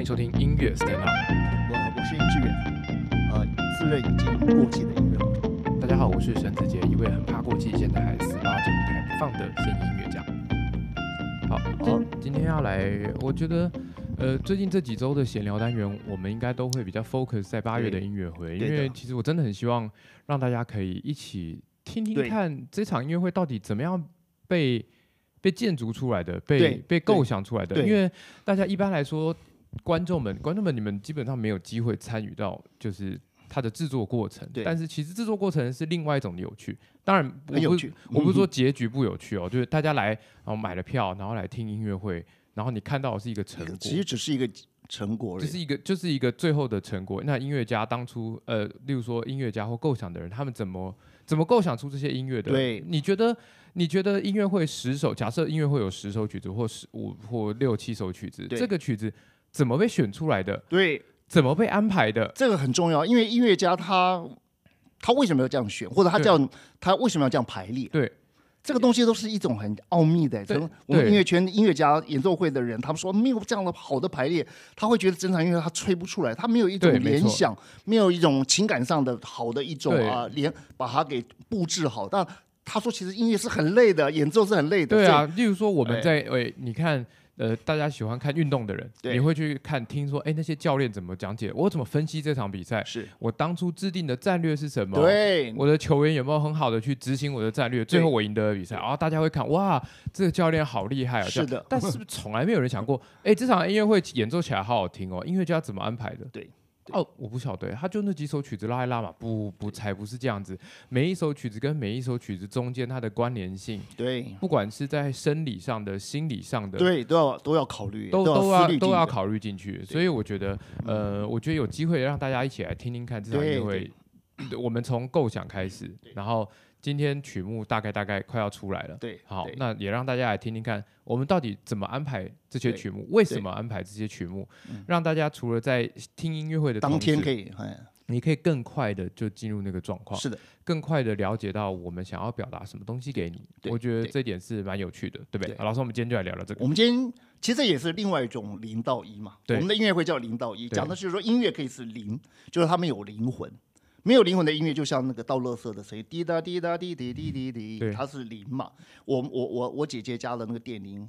欢迎收听音乐 Stand Up。我我是殷志远，呃，自认已经过气的音乐。大家好，我是沈子杰，一位很怕过气，现在还死拉着舞台不放的现役音乐家。好，今今天要来，我觉得，呃，最近这几周的闲聊单元，我们应该都会比较 focus 在八月的音乐会，因为其实我真的很希望让大家可以一起听听看这场音乐会到底怎么样被被建筑出来的，被被构想出来的，因为大家一般来说，观众们，观众们，你们基本上没有机会参与到，就是。它的制作过程，对但是其实制作过程是另外一种有趣。当然，我不我不是说嗯结局不有趣哦，就是大家来，然后买了票，然后来听音乐会，然后你看到的是一个成果，其实只是一个成果而已。就是一个就是一个最后的成果。那音乐家当初呃，例如说音乐家或构想的人，他们怎么怎么构想出这些音乐的？对你觉得你觉得音乐会十首，假设音乐会有十首曲子或十五或六七首曲子，对这个曲子怎么被选出来的？对，怎么被安排的？这个很重要，因为音乐家他他为什么要这样选，或者他对这样他为什么要这样排列？对这个东西都是一种很奥秘的。对从我们音乐圈音乐家演奏会的人，他们说没有这样的好的排列，他会觉得整场音乐他吹不出来，他没有一种联想，没有一种情感上的好的一种啊连，把它给布置好。但他说，其实音乐是很累的，演奏是很累的。对啊，例如说我们哎在诶，你看。呃，大家喜欢看运动的人，你会去看听说，哎，那些教练怎么讲解？我怎么分析这场比赛？是我当初制定的战略是什么？对，我的球员有没有很好的去执行我的战略？最后我赢得了比赛，然后大家会看，哇，这个教练好厉害啊！是的但是不是从来没有人想过，哎，这场音乐会演奏起来好好听哦，音乐家怎么安排的？对。哦，我不晓得，他就那几首曲子拉一拉嘛，不不，才不是这样子。每一首曲子跟每一首曲子中间它的关联性，对不管是在生理上的、心理上的，对，都要都要考虑，都都都要都要考虑进去。所以我觉得，呃，我觉得有机会让大家一起来听听看这场音乐会。我们从构想开始，然后今天曲目大概大概快要出来了。对，好，那也让大家来听听看，我们到底怎么安排这些曲目，为什么安排这些曲目嗯，让大家除了在听音乐会的当天可以，哎，你可以更快的就进入那个状况，是的，更快的了解到我们想要表达什么东西给你。我觉得这点是蛮有趣的，对不对？老师，我们今天就来聊聊这个。我们今天其实这也是另外一种零到一嘛。我们的音乐会叫零到一，讲的是说音乐可以是零，就是他们有灵魂。没有灵魂的音乐，就像那个倒垃圾的声音，滴答滴答滴滴滴滴滴，它是零嘛。我我我我姐姐家的那个电铃，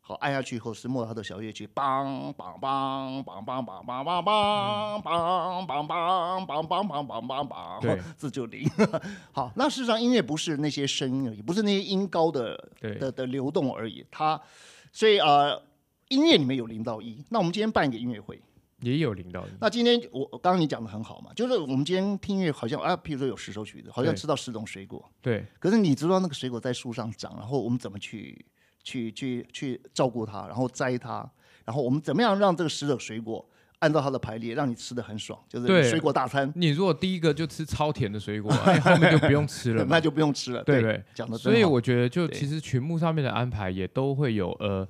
好按下去以后是莫扎特小乐曲，梆梆梆梆梆梆梆梆梆梆梆梆梆梆梆梆梆对梆，这就零。好，那事实上音乐不是那些声音而已，不是那些音高的对的的流动而已，它所以呃，音乐里面有零到一。那我们今天办一个音乐会，也有领导人，那今天我刚刚你讲的很好嘛，就是我们今天听音乐好像啊，譬如说有十首曲子，好像对吃到十种水果，对。可是你知道那个水果在树上长，然后我们怎么去去去去照顾它，然后摘它，然后我们怎么样让这个十种水果按照它的排列，让你吃的很爽，就是水果大餐，你如果第一个就吃超甜的水果，哎，后面就不用吃了，那就不用吃了，对对不对？讲的所以我觉得，就其实曲目上面的安排也都会有呃，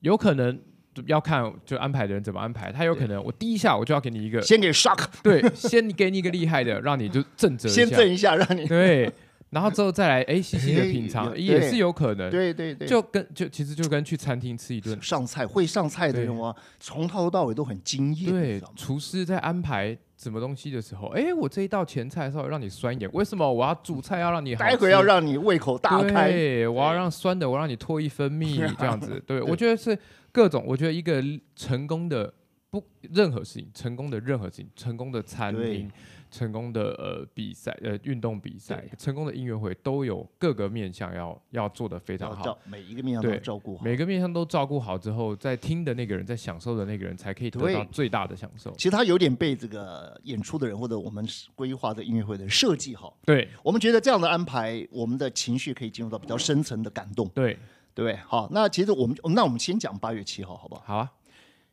有可能要看就安排的人怎么安排。他有可能我第一下我就要给你一个先给 shock，对，先给你一个厉害的，让你就震折一下，先震一下，让你。对，然后之后再来哎细细的品尝，哎也是有可能。对对对，就跟就其实就跟去餐厅吃一顿，上菜会上菜的人哇，从头到尾都很惊艳，对？厨师在安排什么东西的时候，哎，我这一道前菜稍微让你酸一点，为什么我要主菜要让你待会要让你胃口大开，对，我要让酸的，我让你唾液分泌这样子。对 我觉得是各种，我觉得一个成功的不任何事情，成功的任何事情，成功的餐厅，成功的呃比赛呃运动比赛，成功的音乐会都有各个面向要要做的非常好。每一个面向都照顾好。每个面向都照顾好之后，在听的那个人，在享受的那个人，才可以得到最大的享受。其实他有点被这个演出的人或者我们规划的音乐会的设计好。对我们觉得这样的安排，我们的情绪可以进入到比较深层的感动，对，对不对？好，那其实我们那我们先讲八月七号，好不好？好啊，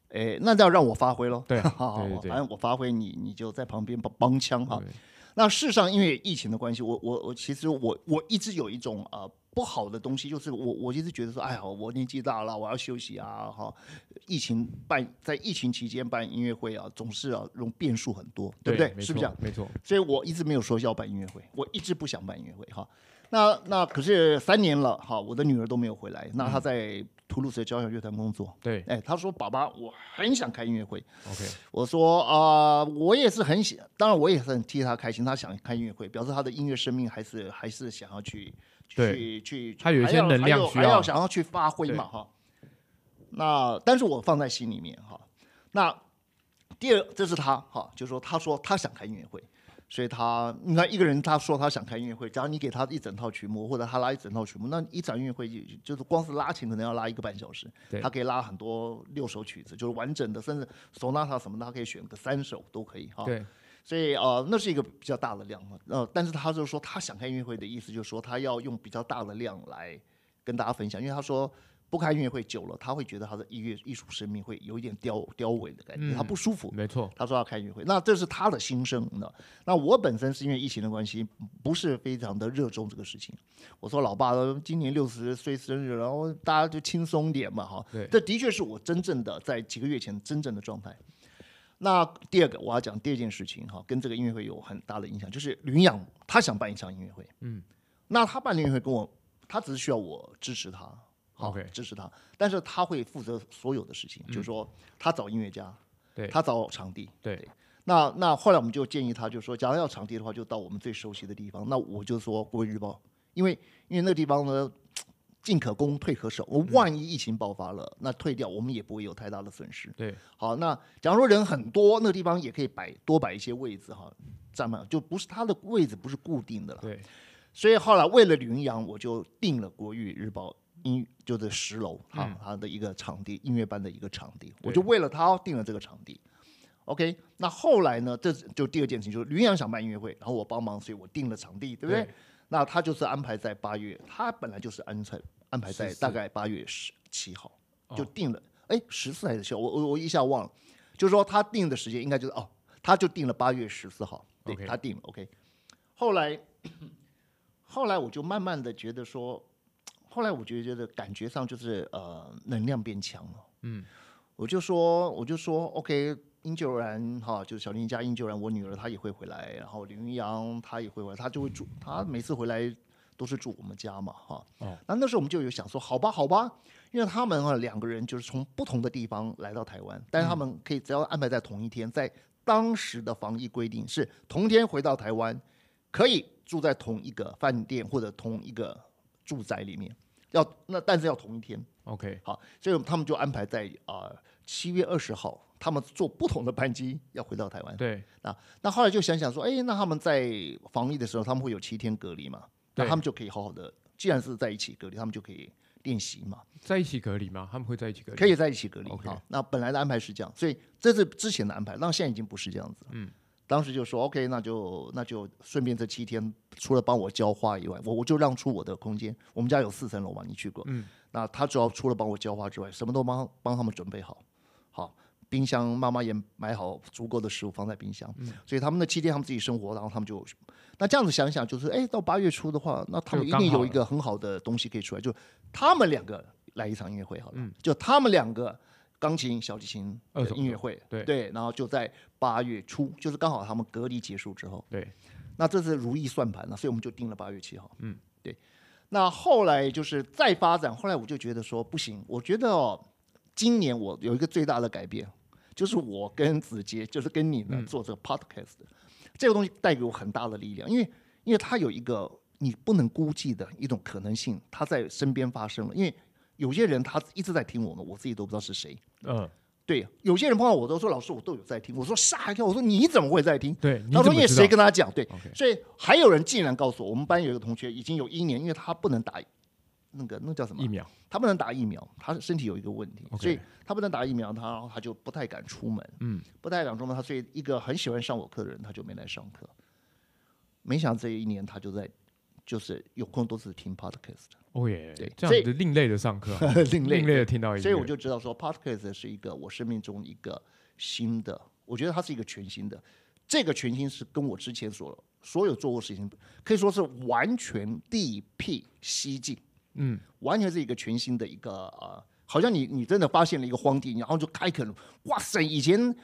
哎，那要让我发挥喽。对好 好，好反正我发挥你，你就在旁边帮帮腔哈。那事实上，因为疫情的关系，我我我其实我我一直有一种呃不好的东西，就是我我一直觉得说，哎呀，我年纪大了，我要休息啊，哈。疫情办在疫情期间办音乐会啊，总是啊，容变数很多，对不对？没是不是这样？没错，所以我一直没有说要办音乐会，我一直不想办音乐会哈。那那可是三年了哈，我的女儿都没有回来。那她在图鲁斯交响乐团工作。对哎，她说：“爸爸，我很想开音乐会。，OK，” 我说：“啊、我也是很想，当然我也是很替他开心，他想开音乐会，表示他的音乐生命还是还是想要去去去，他有一些能量需要还有还要想要去发挥嘛，哈。那但是我放在心里面哈。那第二，这是他哈，就是说他说他想开音乐会，所以他你看一个人他说他想开音乐会，假如你给他一整套曲目，或者他拉一整套曲目，那一场音乐会就就是光是拉琴可能要拉一个半小时，他可以拉很多六首曲子，就是完整的，甚至唢呐他什么的，他可以选个三首都可以哈。对，所以呃，那是一个比较大的量嘛。呃，但是他就说他想开音乐会的意思，就是说他要用比较大的量来跟大家分享，因为他说不开音乐会久了，他会觉得他的音乐艺术生命会有一点凋凋萎的感觉，嗯他不舒服。没错，他说要开音乐会，那这是他的心声呢。那我本身是因为疫情的关系，不是非常的热衷这个事情。我说老爸，今年六十岁生日，然后大家就轻松点嘛，哈。对这的确是我真正的在几个月前真正的状态。那第二个我要讲第二件事情哈，跟这个音乐会有很大的影响，就是吕阳他想办一场音乐会，嗯，那他办音乐会跟我，他只是需要我支持他，好 OK 支持他，但是他会负责所有的事情，就是说他找音乐家，对他找场地，对那那后来我们就建议他，就说，假如要场地的话，就到我们最熟悉的地方。那我就说国语日报，因为因为那个地方呢，进可攻，退可守。我万一疫情爆发了，那退掉我们也不会有太大的损失。对，好，那假如说人很多，那个地方也可以摆多摆一些位置哈，占满就不是他的位置不是固定的了。对，所以后来为了云阳，我就定了国语日报音就是十楼哈、嗯它的一个场地，音乐班的一个场地，我就为了他订了这个场地。OK，那后来呢？这就第二件事情，就是云阳想办音乐会，然后我帮忙，所以我订了场地，对不对？对那他就是安排在八月，他本来就是安排安排在大概八月十七号哦就定了，哎，十四还是十？我我我一下忘了，就是说他定的时间应该就是哦，他就定了八月十四号，对他定了 OK。后来 后来我就慢慢的觉得说，后来我觉得感觉上就是呃能量变强了，嗯，我就说我就说 OK，殷九然哈，就是小林家殷九然，我女儿她也会回来，然后林云阳她也会回来，她就会住，她每次回来都是住我们家嘛哈。哦，那那时候我们就有想说，好吧好吧，因为他们啊两个人就是从不同的地方来到台湾，但是他们可以只要安排在同一天，在当时的防疫规定是同天回到台湾，可以住在同一个饭店或者同一个住宅里面，要那但是要同一天。OK，好，所以他们就安排在啊七、月二十号，他们坐不同的班机要回到台湾。对那，那后来就想想说，哎，那他们在防疫的时候，他们会有七天隔离嘛？那他们就可以好好的，既然是在一起隔离，他们就可以练习嘛，在一起隔离吗？他们会在一起隔离？可以在一起隔离。OK 好，那本来的安排是这样，所以这是之前的安排，那现在已经不是这样子。嗯，当时就说 OK，那就那就顺便这七天，除了帮我浇花以外，我我就让出我的空间。我们家有四层楼嘛，你去过？嗯，那他主要除了帮我浇花之外，什么都帮帮他们准备好，好。冰箱妈妈也买好足够的食物放在冰箱，嗯所以他们那七天他们自己生活，然后他们就那这样子想想，就是哎，到八月初的话，那他们一定有一个很好的东西可以出来，就他们两个来一场音乐会好了，嗯就他们两个钢琴、小提琴音乐会，对。对，然后就在八月初，就是刚好他们隔离结束之后，对，那这是如意算盘了，所以我们就定了八月七号。嗯，对。那后来就是再发展，后来我就觉得说不行，我觉得哦，今年我有一个最大的改变，就是我跟子杰，就是跟你呢、嗯。做这个 podcast，这个东西带给我很大的力量，因为因为它有一个你不能估计的一种可能性，它在身边发生了，因为有些人他一直在听我们，我自己都不知道是谁。嗯，对，有些人碰到我都说老师我都有在听，我说吓一跳，我说你怎么会在听？对，他说因为谁跟他讲？对所以还有人竟然告诉我，我们班有一个同学已经有一年，因为他不能打那个那叫什么疫？苗？他不能打疫苗，他身体有一个问题所以他不能打疫苗，他他就不太敢出门，嗯，不太敢出门。他所以一个很喜欢上我课的人，他就没来上课。没想到这一年他就在，就是有空都是听 podcast，哦耶对，这样子另类的上课啊，另类另类的听到音乐，所以我就知道说，podcast 是一个我生命中一个新的，我觉得它是一个全新的。这个全新是跟我之前所所有做过事情，可以说是完全地辟蹊径，嗯，完全是一个全新的一个呃，好像你你真的发现了一个荒地，然后就开垦了，哇塞，以前。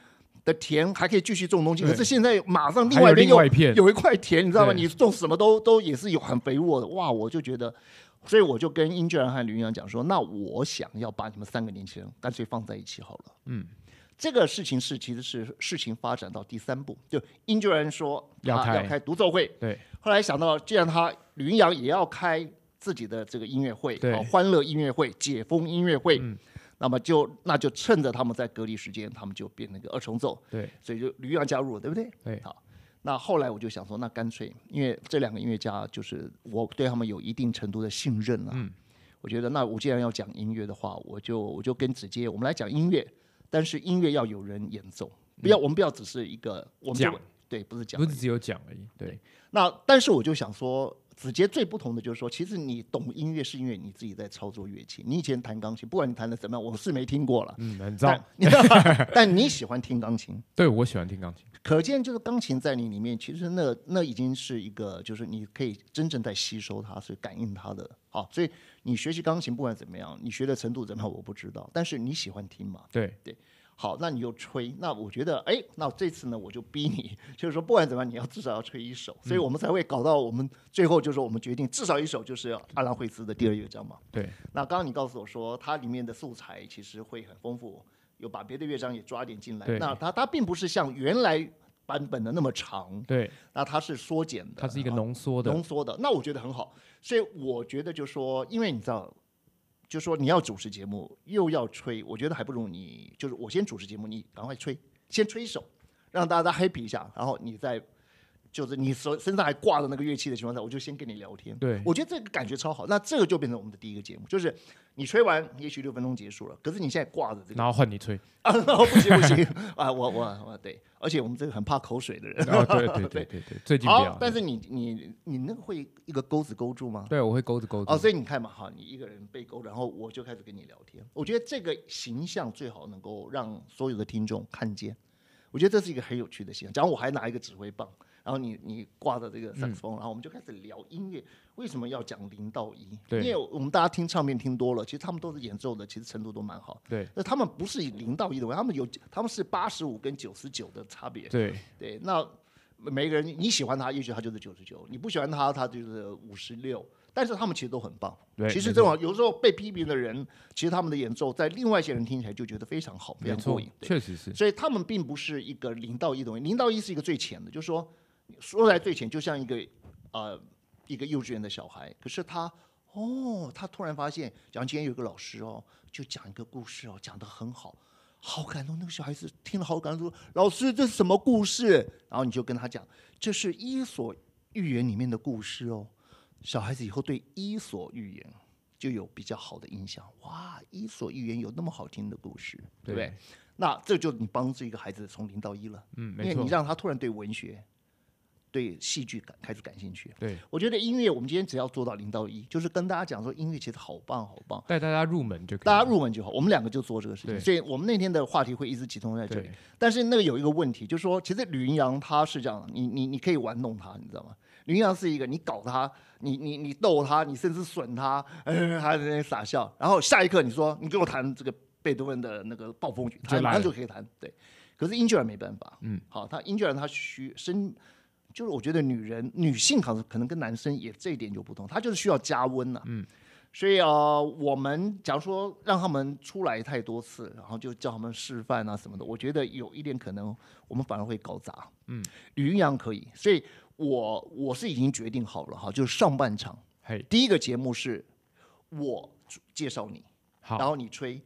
的田还可以继续种东西，可是现在马上另外一边有另外一片有一块田，你知道吗？你种什么都都也是有很肥沃的，哇！我就觉得所以我就跟英俊然和吕云阳讲说，那我想要把你们三个年轻人干脆放在一起好了。嗯，这个事情是其实是事情发展到第三步，就英俊人说要开。要开独奏会，对。后来想到既然他吕云阳也要开自己的这个音乐会，对。啊欢乐音乐会、解封音乐会，嗯。那么就那就趁着他们在隔离时间，他们就变那个二重奏，对。所以就吕云阳加入了，对不对？对。好。那后来我就想说，那干脆，因为这两个音乐家就是我对他们有一定程度的信任啊，嗯。我觉得那我既然要讲音乐的话，我就我就跟子杰我们来讲音乐，但是音乐要有人演奏，不要、我们不要只是一个我们讲对，不是讲不是只有讲而已，对。那但是我就想说，子杰最不同的就是说，其实你懂音乐是因为你自己在操作乐器。你以前弹钢琴，不管你弹的怎么样，我是没听过了。嗯，很但糟。但你喜欢听钢琴，对我喜欢听钢琴，可见就是钢琴在你里面，其实那那已经是一个，就是你可以真正在吸收它，所以感应它的。好，所以你学习钢琴不管怎么样，你学的程度怎么样我不知道，但是你喜欢听嘛？对对好，那你又吹，那我觉得，哎，那这次呢，我就逼你，就是说，不管怎么样，你要至少要吹一首，所以我们才会搞到我们最后就是，我们决定至少一首就是阿兰惠斯的第二乐章嘛。对那刚刚你告诉我说，它里面的素材其实会很丰富，有把别的乐章也抓点进来。对那它它并不是像原来版本的那么长，对，那它是缩减的，它是一个啊浓缩的浓，缩的，那我觉得很好。所以我觉得就说，因为你知道，就说你要主持节目又要吹，我觉得还不如你就是我先主持节目，你赶快吹，先吹一首，让大家 happy 一下，然后你再就是你手身上还挂着那个乐器的情况下，我就先跟你聊天。对我觉得这个感觉超好。那这个就变成我们的第一个节目，就是你吹完，也许六分钟结束了，可是你现在挂着这个然后换你吹。啊，不行不行啊，我我我对，而且我们这个很怕口水的人。哦，对对对对对，最近。好但是你你你那个会一个钩子勾住吗？对我会钩子勾住。哦，所以你看嘛，哈，你一个人被勾，然后我就开始跟你聊天。我觉得这个形象最好能够让所有的听众看见。我觉得这是一个很有趣的形象。假如我还拿一个指挥棒，然后你你挂着这个萨克斯风，然后我们就开始聊音乐。为什么要讲零到一？对因为我们大家听唱片听多了，其实他们都是演奏的，其实程度都蛮好。对那他们不是以零到一的他们有他们是八十五跟九十九的差别。对对，那每个人你喜欢他，也许他就是九十九；你不喜欢他，他就是五十六。但是他们其实都很棒。对其实这种有时候被批评的人，其实他们的演奏在另外一些人听起来就觉得非常好，非常过瘾。，对确实是。所以他们并不是一个零到一的东西，零到一是一个最浅的，就是说说来最浅，就像一个呃一个幼稚园的小孩，可是他哦，他突然发现，讲今天有一个老师哦，就讲一个故事哦，讲得很好。好感动，那个小孩子听了好感动，说：“老师，这是什么故事？”然后你就跟他讲，这是《伊索寓言》里面的故事哦。小孩子以后对《伊索寓言》就有比较好的印象。哇，《伊索寓言》有那么好听的故事，对不对？那这就你帮助一个孩子从零到一了，嗯，没错因为你。让他突然对文学、对戏剧感开始感兴趣。对，我觉得音乐，我们今天只要做到零到一，就是跟大家讲说，音乐其实好棒好棒，带大家入门就可以。大家入门就好。我们两个就做这个事情，所以我们那天的话题会一直集中在这里。但是那个有一个问题，就是说，其实吕云阳他是这样的，你你你可以玩弄他，你知道吗？吕云阳是一个，你搞他，你你你逗他，你甚至损他，呃，他在那边傻笑，然后下一刻你说你给我弹这个贝多芬的那个暴风雨，他马上就可以弹。对，可是英俊然没办法，嗯，好，他英俊然他需身。就是我觉得女人、女性可能可能跟男生也这一点就不同，她就是需要加温呐、嗯，所以呃，我们假如说让他们出来太多次，然后就叫他们示范啊什么的，我觉得有一点可能我们反而会搞砸。嗯，吕云阳可以，所以我我是已经决定好了哈，就是上半场嘿，第一个节目是我介绍你，然，后你吹，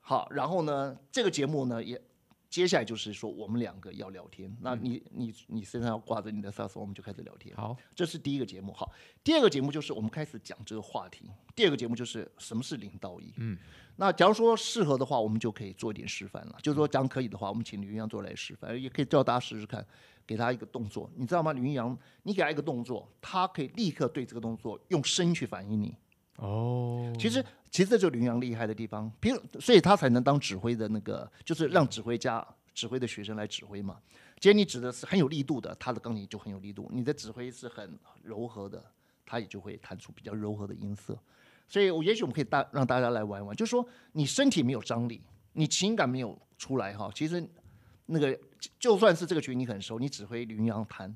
好，然后呢，这个节目呢也接下来就是说我们两个要聊天，那你你你身上要挂着你的萨克斯风，我们就开始聊天。好，这是第一个节目。好，第二个节目就是我们开始讲这个话题。第二个节目就是什么是零到一。嗯，那假如说适合的话，我们就可以做一点示范了。就是说，讲可以的话，我们请吕云阳做来示范，也可以叫大家试试看，给他一个动作。你知道吗？吕云阳，你给他一个动作，他可以立刻对这个动作用声去反应你。哦，其实，其实这就是林阳厉害的地方，比如，所以他才能当指挥的那个，就是让指挥家、指挥的学生来指挥嘛。既然你指的是很有力度的，他的钢琴就很有力度；你的指挥是很柔和的，他也就会弹出比较柔和的音色。所以，我也许我们可以大让大家来玩一玩，就是说你身体没有张力，你情感没有出来哈，其实那个就算是这个曲你很熟，你指挥林阳弹，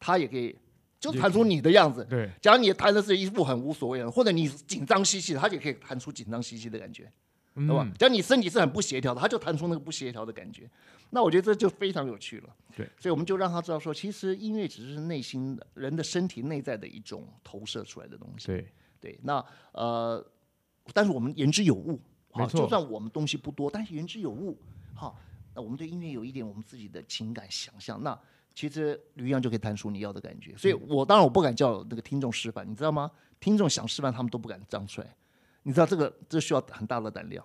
他也可以就弹出你的样子。对，假如你弹的是一副很无所谓的，或者你紧张兮兮的，他也可以弹出紧张兮兮的感觉，对吧？嗯，假如你身体是很不协调的，他就弹出那个不协调的感觉。那我觉得这就非常有趣了。对，所以我们就让他知道说，其实音乐只是内心的人的身体内在的一种投射出来的东西。对，对，那呃，但是我们言之有物，好，就算我们东西不多，但是言之有物，好，那我们对音乐有一点我们自己的情感想象，那其实驴羊就可以弹出你要的感觉。所以嗯我当然我不敢叫那个听众示范，你知道吗？听众想示范，他们都不敢张出来。你知道这个这需要很大的胆量。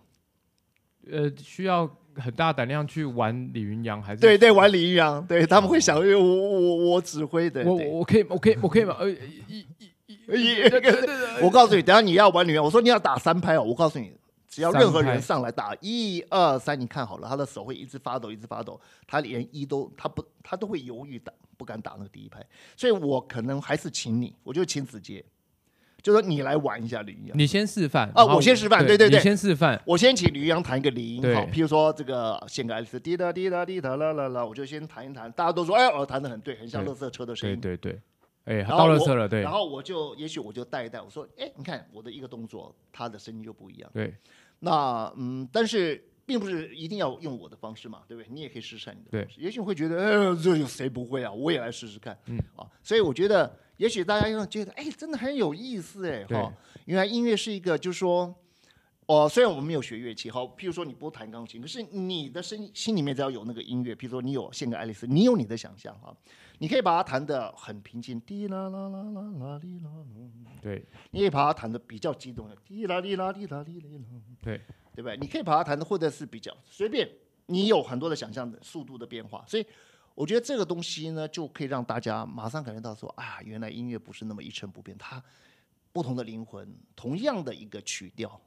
呃，需要很大胆量去玩李云阳，还是对对，玩李云阳，对他们会想，因为我我我指挥的，我对我可以我可以我可以吗？呃，一一一一 我告诉你，等下你要玩女人，我说你要打三拍哦。我告诉你，只要任何人上来打一二三，你看好了，他的手会一直发抖，一直发抖，他连一都他不他都会犹豫打，不敢打那个第一拍。所以我可能还是请你，我就请子杰，就说你来玩一下吕阳。你先示范啊我先示范对对对你先示范，我先请吕阳弹一个零，对好，譬如说这个献给爱丽丝，滴答滴答滴答啦啦啦，我就先弹一弹，大家都说，哎，我弹的很对，很像乐色车的声音。对对对，哎，到了车了，对然后我就也许我就带一带，我说，哎，你看我的一个动作，他的声音就不一样。对那嗯，但是并不是一定要用我的方式嘛，对不对？你也可以试试看你的对方式。也许会觉得，呃，这有谁不会啊？我也来试试看。嗯啊，所以我觉得，也许大家又觉得，哎，真的很有意思，哎，对哈，原来音乐是一个，就是说。哦，虽然我们没有学乐器，好，譬如说你不弹钢琴，可是你的身心里面只要有那个音乐，譬如说你有献给爱丽丝，你有你的想象啊，你可以把它弹得很平静，滴啦啦啦啦啦哩啦啦，对你可以把它弹得比较激动的，滴啦哩啦哩啦哩啦。对对不对？你可以把它弹的，或者是比较随便，你有很多的想象的速度的变化，所以我觉得这个东西呢，就可以让大家马上感觉到说啊，原来音乐不是那么一成不变，它不同的灵魂，同样的一个曲调，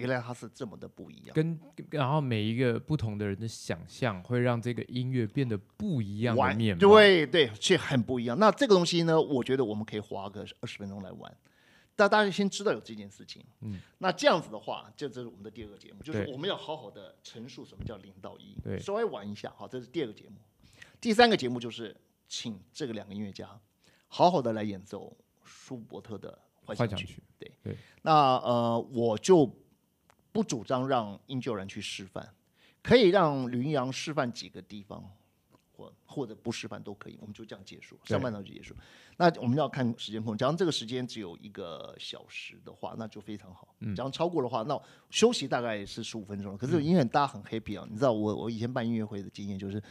原来它是这么的不一样。跟然后每一个不同的人的想象，会让这个音乐变得不一样的玩面貌。对对，却很不一样。那这个东西呢，我觉得我们可以花个二十分钟来玩。但大家先知道有这件事情，嗯，那这样子的话，这这是我们的第二个节目，就是我们要好好的陈述什么叫零到一，对稍微玩一下，好，这是第二个节目。第三个节目就是请这个两个音乐家好好的来演奏舒伯特的。幻想曲，对对那呃，我就不主张让英救人去示范，可以让吕云阳示范几个地方，或或者不示范都可以，我们就这样结束，对上半场就结束。那我们要看时间控，假如这个时间只有一个小时的话，那就非常好。嗯假如超过的话，那休息大概是十五分钟。可是因为大家很 happy 啊，你知道我我以前办音乐会的经验就是，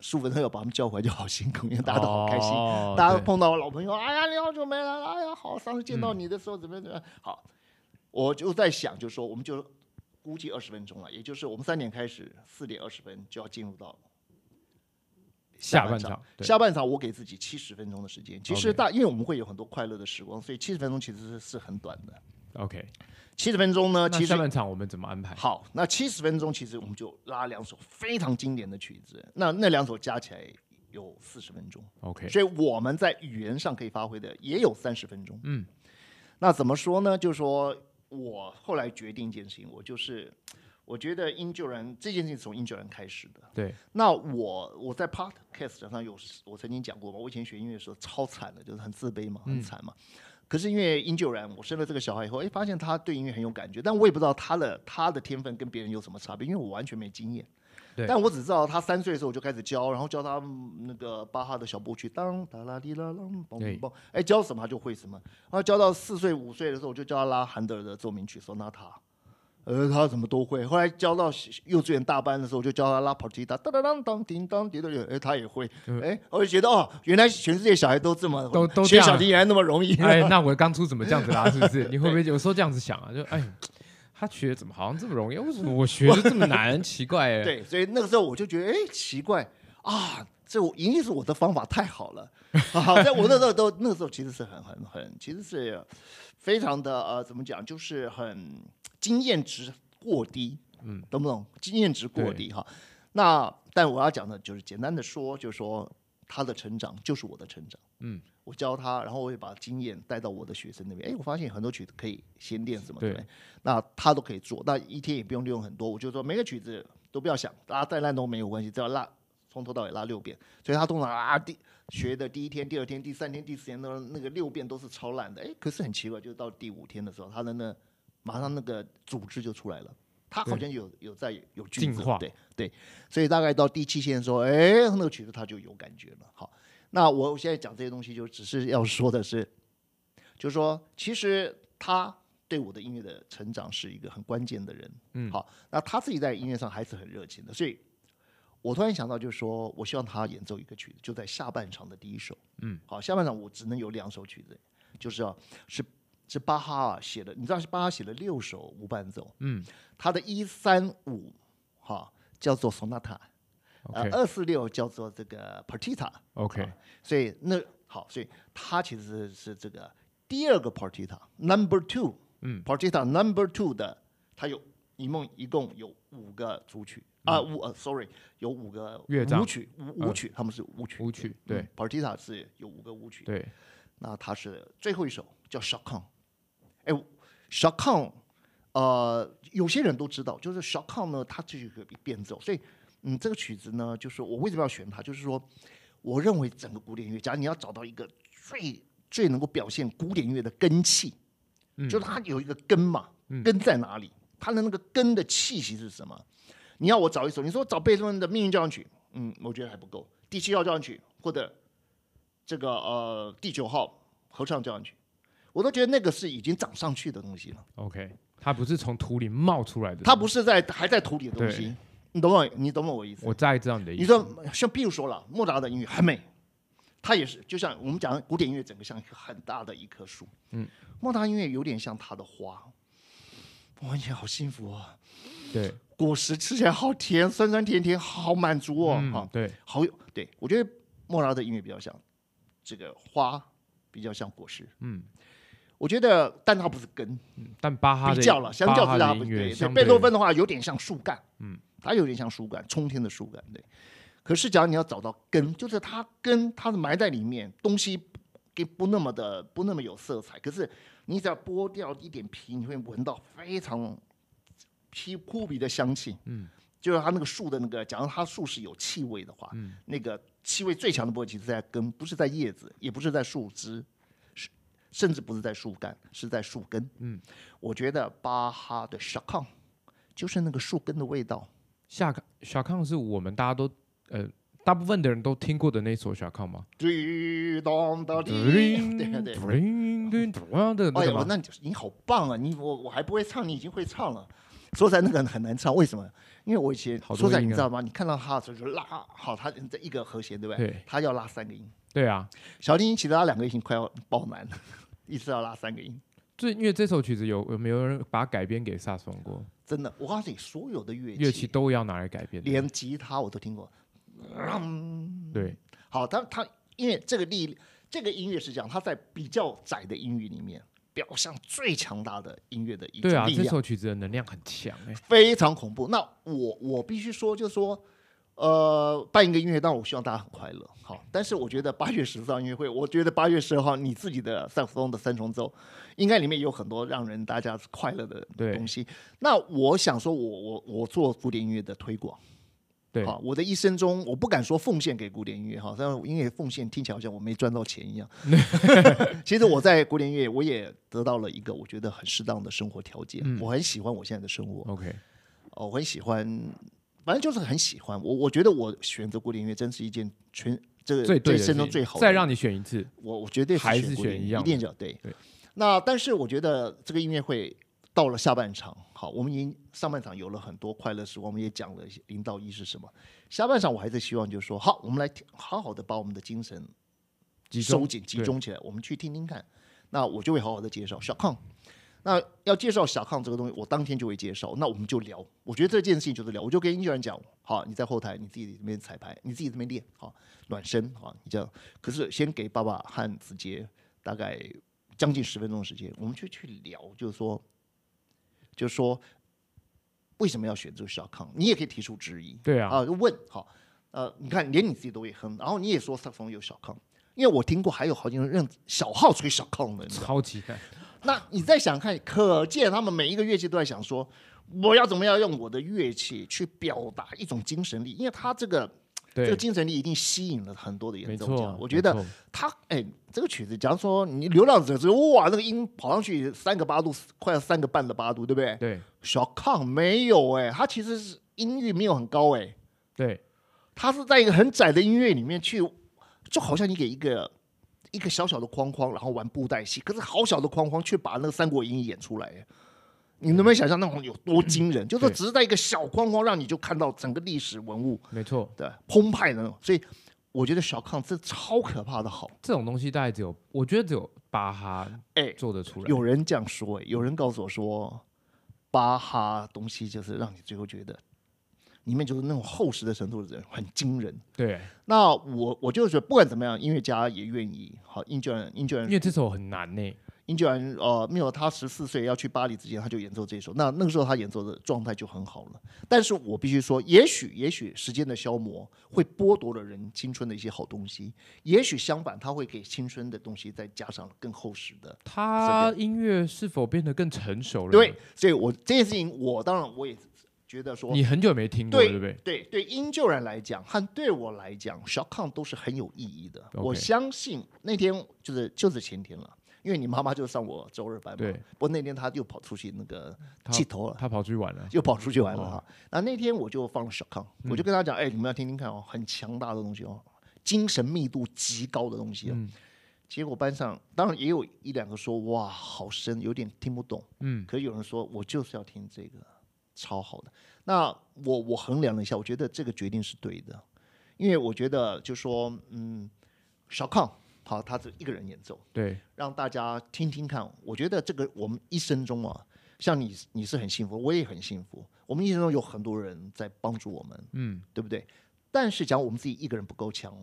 十五分钟要把他们叫回来就好辛苦，因为大家都好开心。哦大家都碰到老朋友，哎呀，你好久没来了，哎呀，好，上次见到你的时候怎么样怎么样？好，我就在想，就说我们就估计二十分钟了，也就是我们三点开始，四点二十分就要进入到下半场，下半场我给自己七十分钟的时间。其实大，因为我们会有很多快乐的时光，所以七十分钟其实是是很短的。OK。七十分钟呢，那其实下半场我们怎么安排？好，那七十分钟其实我们就拉两首非常经典的曲子，那那两首加起来有四十分钟。OK，所以我们在语言上可以发挥的也有三十分钟。嗯，那怎么说呢？就是说我后来决定一件事情，我就是我觉得英九人这件事情是从英九人开始的。对那我我在 podcast 上有我曾经讲过嘛，我以前学音乐的时候超惨的，就是很自卑嘛，很惨嘛。可是因为英九然，我生了这个小孩以后，哎，发现他对音乐很有感觉，但我也不知道他的他的天分跟别人有什么差别，因为我完全没经验。对但我只知道他三岁的时候我就开始教，然后教他嗯那个巴哈的小步曲，当哒啦滴啦啷梆对梆梆，哎，教什么他就会什么。然后教到四岁五岁的时候，我就教他拉韩德尔的奏鸣曲 sonata，呃，他什么都会。后来教到幼稚园大班的时候，我就教他拉 partita，当当当当叮当滴的，哎，他也会。哎，我就觉得哦，原来全世界小孩都这么都都学小提原来那么容易。哎，那我当初怎么这样子拉？是不是？你会不会有时候这样子想啊？就哎，他学怎么好像这么容易？为什么我学的这么难？奇怪哎。对，所以那个时候我就觉得，哎，奇怪啊，这我一定是我的方法太好了。好，在我那时候都那个时候其实是很很很，其实是非常的呃，怎么讲，就是很经验值过低，嗯，懂不懂？经验值过低哈。那但我要讲的就是简单的说，就是说他的成长就是我的成长。嗯，我教他，然后我也把经验带到我的学生那边。哎，我发现很多曲子可以先练什么对对，那他都可以做。那一天也不用利用很多，我就说每个曲子都不要想，拉再烂都没有关系，只要拉从头到尾拉六遍，所以他通常啊第学的第一天、第二天、第三天、第四天那那个六遍都是超烂的，哎，可是很奇怪，就是到第五天的时候，他的那马上那个组织就出来了，他好像有有在有句子，进化对对，所以大概到第七天的时候，哎，那个曲子他就有感觉了。好，那我现在讲这些东西，就只是要说的是，就是说，其实他对我的音乐的成长是一个很关键的人。嗯好，那他自己在音乐上还是很热情的，所以我突然想到，就是说我希望他演奏一个曲子，就在下半场的第一首。嗯，好，下半场我只能有两首曲子，就是啊，是是巴哈啊写的，你知道是巴哈写了六首无伴奏，嗯他的一三五哈叫做 sonata，呃，OK 二四六叫做这个 partita，OK，所以那好，所以它其实是是这个第二个 partita number two，嗯，partita number two 的，它有一梦一共有五个组曲啊，五呃，sorry，有五个嗯乐章舞曲，舞舞曲，他们是舞曲，舞曲对嗯，partita 是有五个舞曲，对，那它是最后一首叫 s h o c k o n 哎 s h o c k o n 呃，有些人都知道，就是 s h o c k o n 呢，它就是一个变奏，所以嗯，这个曲子呢，就是我为什么要选它，就是说，我认为整个古典乐，假如你要找到一个最最能够表现古典乐的根气，嗯就是它有一个根嘛，根在哪里？它的那个根的气息是什么？你要我找一首，你说找贝多芬的命运交响曲，嗯，我觉得还不够。第七号交响曲或者这个呃第九号合唱交响曲，我都觉得那个是已经长上去的东西了，OK，它不是从土里冒出来的，它不是在还在土里的东西对。你懂不懂？你懂不懂我意思？我大概知道你的意思。你说像比如说了，莫扎特的音乐很美，它也是就像我们讲古典音乐，整个像一棵很大的一棵树。嗯，莫扎特音乐有点像它的花，哇，你好幸福啊！对，果实吃起来好甜，酸酸甜甜，好满足哦，哈、嗯，对，好有对我觉得莫扎特的音乐比较像这个花，比较像果实。嗯，我觉得，但它不是根，但巴哈的比较了，相较之下贝多芬的话有点像树干，嗯，它有点像树干，冲天的树干，对。可是，假如你要找到根，就是它根，它的埋在里面，东西给不那么的不那么有色彩。可是你只要剥掉一点皮，你会闻到非常皮扑鼻的香气。嗯，就是它那个树的那个，假如它树是有气味的话，嗯，那个气味最强的部分其实在根，不是在叶子，也不是在树枝，是甚至不是在树干，是在树根。嗯，我觉得巴哈的 s h a k a n 就是那个树根的味道。下康小康是我们大家都呃大部分的人都听过的那首小康吗？滴咚的滴，对对。的那哎呀，个吗？那你你好棒啊！你我我还不会唱，你已经会唱了。说实在，那个很难唱，为什么？因为我以前说实在，你知道吗？你看到他的时候就拉好，他这一个和弦，对不对？对他要拉三个音。对啊，小提琴其实拉两个音快要爆满了，一次要拉三个音。最因为这首曲子有有没有人把它改编给萨松过？真的，我告诉你，所有的乐器，乐器都要拿来改编。连吉他我都听过。嗯对，好，他他因为这个力，这个音乐是这样，它在比较窄的音域里面，表象最强大的音乐的一种对啊，这首曲子的能量很强哎、非常恐怖。那我我必须说，就是说，呃，办一个音乐，当然我希望大家很快乐，好。但是我觉得八月十四号音乐会，我觉得八月十二号你自己的萨克斯风的三重奏，应该里面有很多让人大家快乐的对东西。那我想说我，我我做古典音乐的推广。对，好，我的一生中，我不敢说奉献给古典音乐哈，但因为奉献听起来好像我没赚到钱一样。其实我在古典音乐，我也得到了一个我觉得很适当的生活条件。嗯我很喜欢我现在的生活，OK，哦，我很喜欢，反正就是很喜欢。我我觉得我选择古典音乐真是一件全这个这一生中最好的。再让你选一次，我我绝对还是选一样一定要对。对那但是我觉得这个音乐会到了下半场，好，我们已经上半场有了很多快乐时光，我们也讲了零到一是什么。下半场我还是希望就是说，好，我们来听好好的把我们的精神收紧集中起来，我们去听听看。那我就会好好的介绍小康。那要介绍小康这个东西，我当天就会介绍。那我们就聊。我觉得这件事情就是聊，我就跟音乐人讲，好，你在后台你自己这边彩排，你自己这边练，好暖身，好，你这样。可是先给爸爸和子杰大概将近十分钟的时间，我们就去聊，就是说，就是说为什么要选这个小康？你也可以提出质疑，对啊，啊，就问好，呃，你看连你自己都会哼，然后你也说萨克斯风有小康，因为我听过还有好几个人用小号吹小康的，超级的，那你再想看，可见他们每一个乐器都在想说，我要怎么样用我的乐器去表达一种精神力，因为他这个对，这个精神力一定吸引了很多的演奏家。，我觉得他哎，这个曲子，假如说你《流浪者之》，哇，那个音跑上去三个八度，快要三个半的八度，对不对？对小康没有哎，他其实是音域没有很高哎，对他是在一个很窄的音乐里面去，就好像你给一个一个小小的框框，然后玩布袋戏，可是好小的框框却把那个《三国演义》演出来哎。你能不能想象那种有多惊人？就是对只是在一个小框框，让你就看到整个历史文物没错，对澎湃的那种。所以我觉得小康这超可怕的好。这种东西大概只有，我觉得只有巴哈哎，做得出来。有人这样说、哎，有人告诉我说，巴哈东西就是让你最后觉得里面就是那种厚实的程度的人很惊人。对，那我我就觉得不管怎么样，音乐家也愿意好，音乐人音乐人因为这首很难呢。音乐人呃，没有他十四岁要去巴黎之前，他就演奏这首。那那个时候他演奏的状态就很好了。但是我必须说，也许也许时间的消磨会剥夺了人青春的一些好东西，也许相反，他会给青春的东西再加上更厚实的他音乐是否变得更成熟了？对，，所以我这件事情，我当然我也觉得说，你很久没听过，对对不对？对对，音救人来讲和对我来讲，小康都是很有意义的。我相信那天就是就是前天了，因为你妈妈就上我周日班嘛。对。不过那天她又跑出去那个他气头了。他跑出去玩了。又跑出去玩了哦哈，那那天我就放了小康，我就跟他讲，哎、你们要听听看哦，很强大的东西哦，精神密度极高的东西哦。嗯结果班上当然也有一两个说，哇，好深，有点听不懂。嗯，可是有人说我就是要听这个，超好的。那我我衡量了一下，我觉得这个决定是对的，因为我觉得就说，嗯，小康好，他只一个人演奏，对，让大家听听看。我觉得这个我们一生中啊，像你你是很幸福，我也很幸福，我们一生中有很多人在帮助我们，嗯，对不对？但是假如我们自己一个人不够强，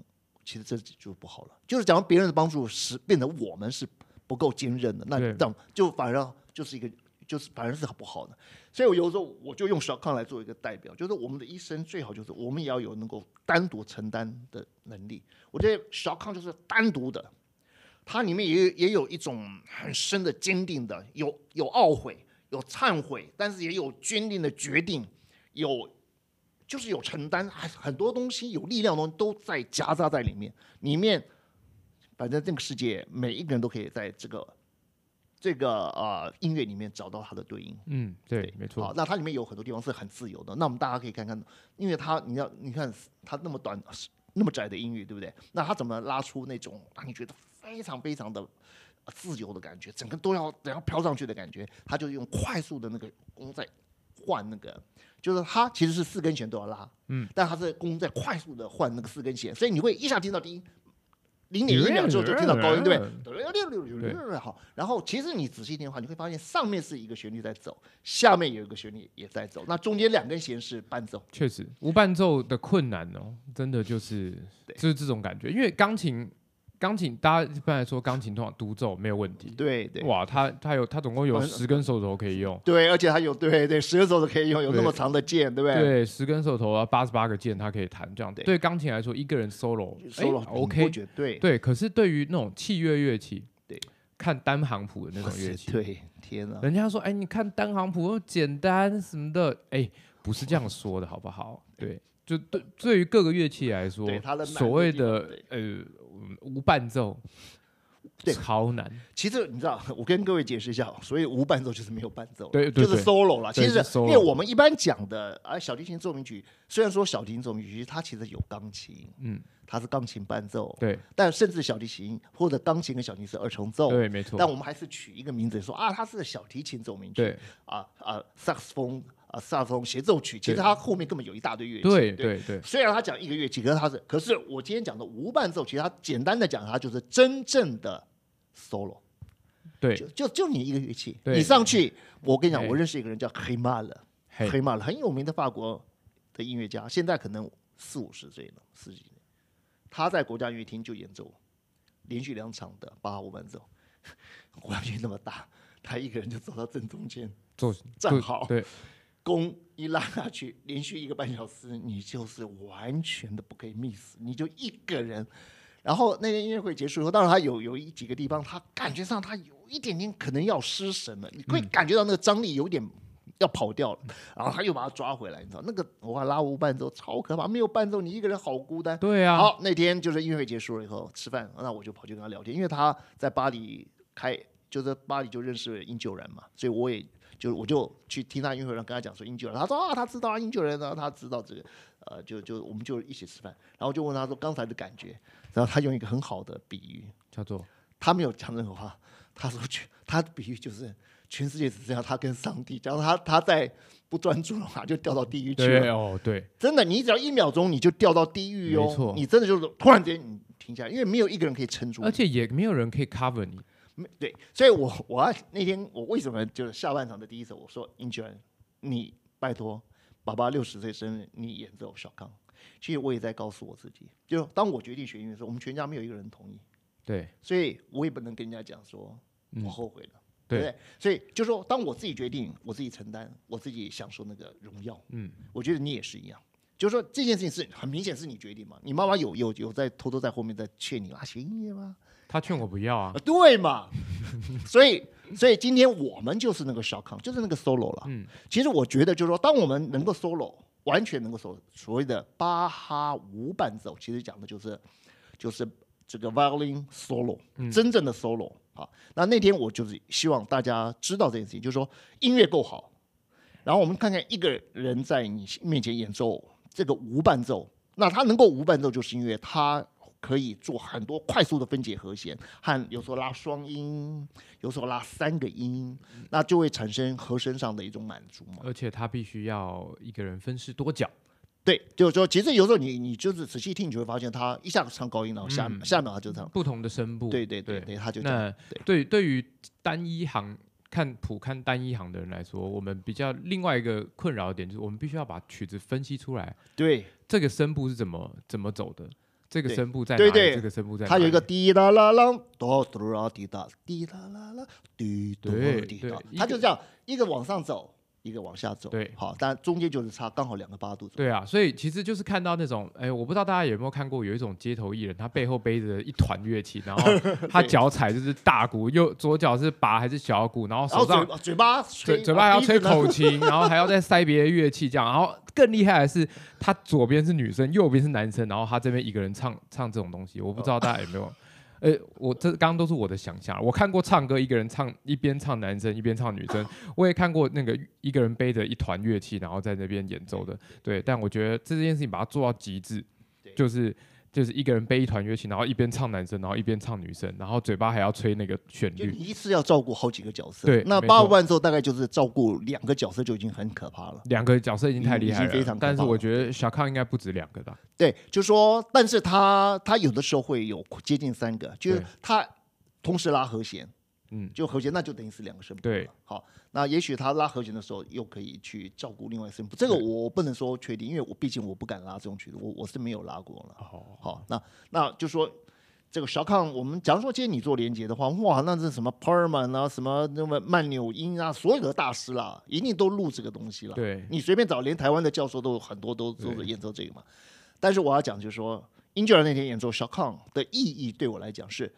其实这就不好了。就是讲别人的帮助使变得我们是不够坚韧的，那这样就反而就是一个就是反而是很不好的。所以我有时候我就用小康来做一个代表，就是我们的一生最好就是我们也要有能够单独承担的能力。我觉得小康就是单独的，它里面也也有一种很深的坚定的，有有懊悔，有忏悔，但是也有坚定的决定，有就是有承担，还很多东西有力量的东西都在夹杂在里面。里面，反正这个世界每一个人都可以在这个这个呃音乐里面找到它的对应。嗯，对，没错好错，，那它里面有很多地方是很自由的。那我们大家可以看看，因为它你要你看它那么短、那么窄的音域，对不对？那它怎么拉出那种让你觉得非常非常的呃自由的感觉，整个都要然后飘上去的感觉？它就用快速的那个弓在换那个，就是它其实是四根弦都要拉，嗯，但它是弓在快速的换那个四根弦，所以你会一下听到低音。零点一秒之后就听到高音，对不对？对，好。然后其实你仔细听的话，你会发现上面是一个旋律在走，下面有一个旋律也在走，那中间两根弦是伴奏。确实，无伴奏的困难哦，真的就是对就是这种感觉，因为钢琴。钢琴，大家一般来说，钢琴通常独奏没有问题。对对哇，它它有它总共有嗯十根手指头可以用，对，而且它有对对十根手指可以用，有那么长的键，对不对？对，十根手指头啊，八十八个键，它可以弹这样。对对钢琴来说，一个人 solo 哎 solo 顶不 OK，绝对对。可是对于那种器乐乐器，对，看单行谱的那种乐器，对，天哪！人家说，哎，你看单行谱又简单什么的，哎，不是这样说的，好不好？对，就对，对于各个乐器来说所谓的呃嗯无伴奏，对。超难，其实你知道，我跟各位解释一下，所以无伴奏就是没有伴奏，就是对对对。solo 了。其实因为我们一般讲的啊，小提琴奏鸣曲，虽然说小提琴奏鸣曲，它其实有钢琴，嗯，它是钢琴伴奏，对。但甚至小提琴或者钢琴跟小提琴是二重奏，对，没错。但，我们还是取一个名字说啊，它是小提琴奏鸣曲，对。啊啊，萨克斯风啊，萨风协奏曲，其实对。它后面根本有一大堆乐器，对对。对，虽然他讲一个乐器，可是他是，可是我今天讲的无伴奏，其实他简单的讲，它就是真正的 solo，对。就就就你一个乐器，你上去，我跟你讲，我认识一个人叫黑马勒，黑马勒很有名的法国的音乐家，现在可能四五十岁了，四十几年，他在国家音乐厅就演奏连续两场的巴哈无伴奏，国家音乐那么大，他一个人就走到正中间，坐站好对弓一拉下去，连续一个半小时，你就是完全的不可以 miss，你就一个人。然后那天音乐会结束以后，当然他有有一几个地方，他感觉上他有一点点可能要失神了，你会感觉到那个张力有点要跑掉了，然后他又把他抓回来，你知道那个哇拉无伴奏超可怕，没有伴奏你一个人好孤单。对啊，好，那天就是音乐会结束了以后吃饭，那我就跑去跟他聊天，因为他在巴黎开，就在巴黎就认识了英九人嘛，所以我也就我就去听他音乐会，跟他讲说英九人，他说啊他知道啊英九人啊，他知道这个，呃就就我们就一起吃饭，然后就问他说刚才的感觉，然后他用一个很好的比喻，叫做他没有讲任何话，他说全他的比喻就是全世界只剩下他跟上帝，假如他他在不专注的话，就掉到地狱去了。哦对，真的，你只要一秒钟你就掉到地狱哦没错，你真的就是突然间你停下来，因为没有一个人可以撑住。而且也没有人可以 cover 你，没对，所以我我要那天我为什么就是下半场的第一首，我说英俊，你拜托爸爸六十岁生日，你演奏小康。其实我也在告诉我自己，就当我决定学音乐的时候，我们全家没有一个人同意，对所以我也不能跟人家讲说我后悔了。对不对对？所以就说，当我自己决定，我自己承担，我自己享受那个荣耀。嗯，我觉得你也是一样。就是说这件事情是很明显是你决定嘛？你妈妈有有有在偷偷在后面在劝你啊，学音乐吗？他劝我不要啊啊，，对嘛？所以所以今天我们就是那个小康，就是那个 solo 了。嗯，其实我觉得就是说，当我们能够 solo，完全能够 solo，所谓的巴哈无伴奏，其实讲的就是就是这个 violin solo，、真正的 solo 啊。那那天我就是希望大家知道这件事情，就是说音乐够好，然后我们看看一个人在你面前演奏这个无伴奏，那他能够无伴奏，就是因为他可以做很多快速的分解和弦，和有时候拉双音，有时候拉三个音，那就会产生和声上的一种满足嘛。而且他必须要一个人分饰多角，对，就是说，其实有时候你你就是仔细听，你就会发现他一下子唱高音，然后下、嗯下秒他就唱。不同的声部，对对对他就。那对对对于单一行看谱看单一行的人来说，我们比较另外一个困扰点就是，我们必须要把曲子分析出来，对，这个声部是怎么怎么走的，这个对声部在哪里，对对这个声部在哪里，他有一个滴啦啦啦，哆哆啦滴哒，滴啦啦啦，滴哆对滴答对，一个他就这样一个往上走，一个往下走。对好，但中间就是差刚好两个八度左右。对啊，所以其实就是看到那种，哎，我不知道大家有没有看过，有一种街头艺人，他背后背着一团乐器，然后 他脚踩就是大鼓，右左脚是拔还是小鼓，然后手上嘴嘴巴嘴嘴巴还要吹口琴，然后还要再塞别的乐器，这样，然后更厉害的是，他左边是女生，右边是男生，然后他这边一个人唱唱这种东西，我不知道大家有没有。呃，我这刚刚都是我的想象，我看过唱歌一个人唱一边唱男生一边唱女生，我也看过那个一个人背着一团乐器然后在那边演奏的，对。但我觉得这件事情把它做到极致，就是就是一个人背一团乐器，然后一边唱男生，然后一边唱女生，然后嘴巴还要吹那个旋律，就你一次要照顾好几个角色。对那八五伴奏大概就是照顾两个角色就已经很可怕了。两个角色已经太厉害了，非常可但是我觉得小康应该不止两个吧。对，就说，但是他他有的时候会有接近三个，就是他同时拉和弦，嗯，就和弦那就等于是两个声部对。好，那也许他拉和弦的时候又可以去照顾另外声部，这个我不能说确定，因为我毕竟我不敢拉这种曲子，我我是没有拉过了。哦，好，那那就说这个小康，我们假如说今天你做连接的话，哇，那是什么 Perman 啊，什么那么曼纽因啊，所有的大师啦，一定都录这个东西了。对，你随便找，连台湾的教授都有很多都都是演奏这个嘛。但是我要讲就是说，英吉尔那天演奏小康的意义对我来讲是，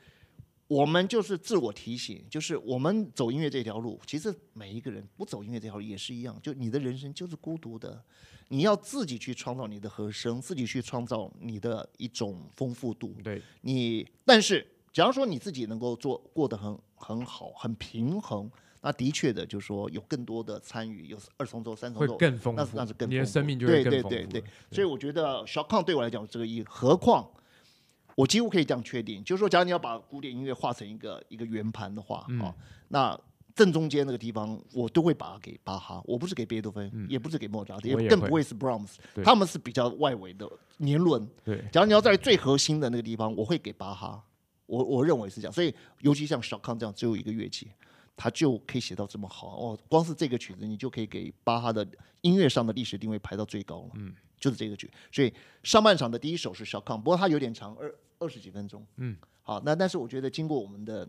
我们就是自我提醒，就是我们走音乐这条路，其实每一个人不走音乐这条路也是一样，就你的人生就是孤独的，你要自己去创造你的和声，自己去创造你的一种丰富度。对，你但是假如说你自己能够做过得很很好、很平衡，那的确的就是说有更多的参与，有二重奏、三重奏，更丰富，那是那是更你的生命就会对更丰富对。对对对，所以我觉得小康对我来讲这个意义。何况我几乎可以这样确定，就是说，假如你要把古典音乐画成一个一个圆盘的话，嗯哦，那正中间那个地方我都会把它给巴哈，我不是给贝多芬，也不是给莫扎特，也更不会是 Brahms，他们是比较外围的年轮。对假如你要在最核心的那个地方，我会给巴哈，我我认为是这样。所以，尤其像小康这样只有一个乐器，他就可以写到这么好哦。光是这个曲子，你就可以给巴哈的音乐上的历史定位排到最高了。嗯，就是这个曲。所以上半场的第一首是小康，不过它有点长，二二十几分钟。嗯，好，那但是我觉得经过我们的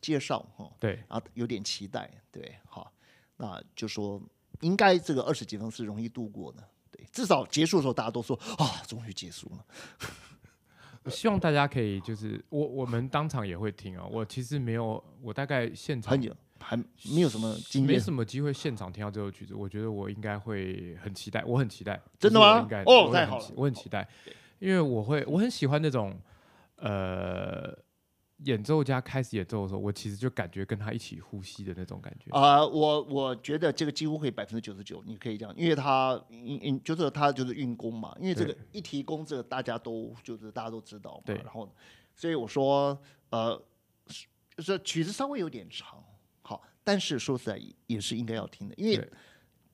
介绍哈，对，然后有点期待，对，好，那就说应该这个二十几分是容易度过的。对，至少结束的时候，大家都说啊，终于结束了。我希望大家可以就是我我们当场也会听啊。我其实没有，我大概现场还没有什么经验。没什么机会现场听到这首曲子，我觉得我应该会很期待，我很期待。真的吗应该哦太好了我很期待，因为我会我很喜欢那种呃演奏家开始演奏的时候，我其实就感觉跟他一起呼吸的那种感觉。啊、我我觉得这个几乎可以百分之九十九，你可以这样，因为他嗯嗯，就是他就是运功嘛，因为这个一提功，这个大家都就是大家都知道嘛，对。然后所以我说呃，是就是曲子稍微有点长，好，但是说实在也也是应该要听的，因为对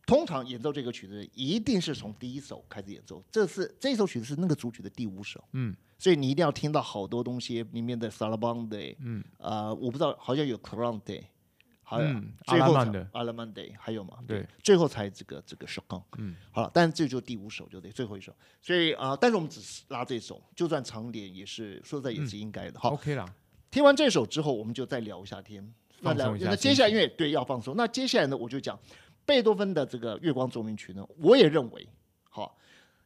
通常演奏这个曲子一定是从第一首开始演奏，这是这首曲子是那个主曲的第五首，嗯，所以你一定要听到好多东西里面的 b a n d 嗯，呃，我不知道好像有 a n d 还有嗯最后才阿拉曼的。阿拉曼 day 还有嘛？对，最后才这个这个 o k 嗯，好了，但是这就第五首就对，最后一首，所以啊、呃但是我们只是拉这首，就算长点也是说实在也是应该的。好，OK 啦，听完这首之后，我们就再聊一下天。那聊放松一下那接下来心因为对要放松，那接下来呢，我就讲贝多芬的这个《月光奏鸣曲》呢，我也认为好，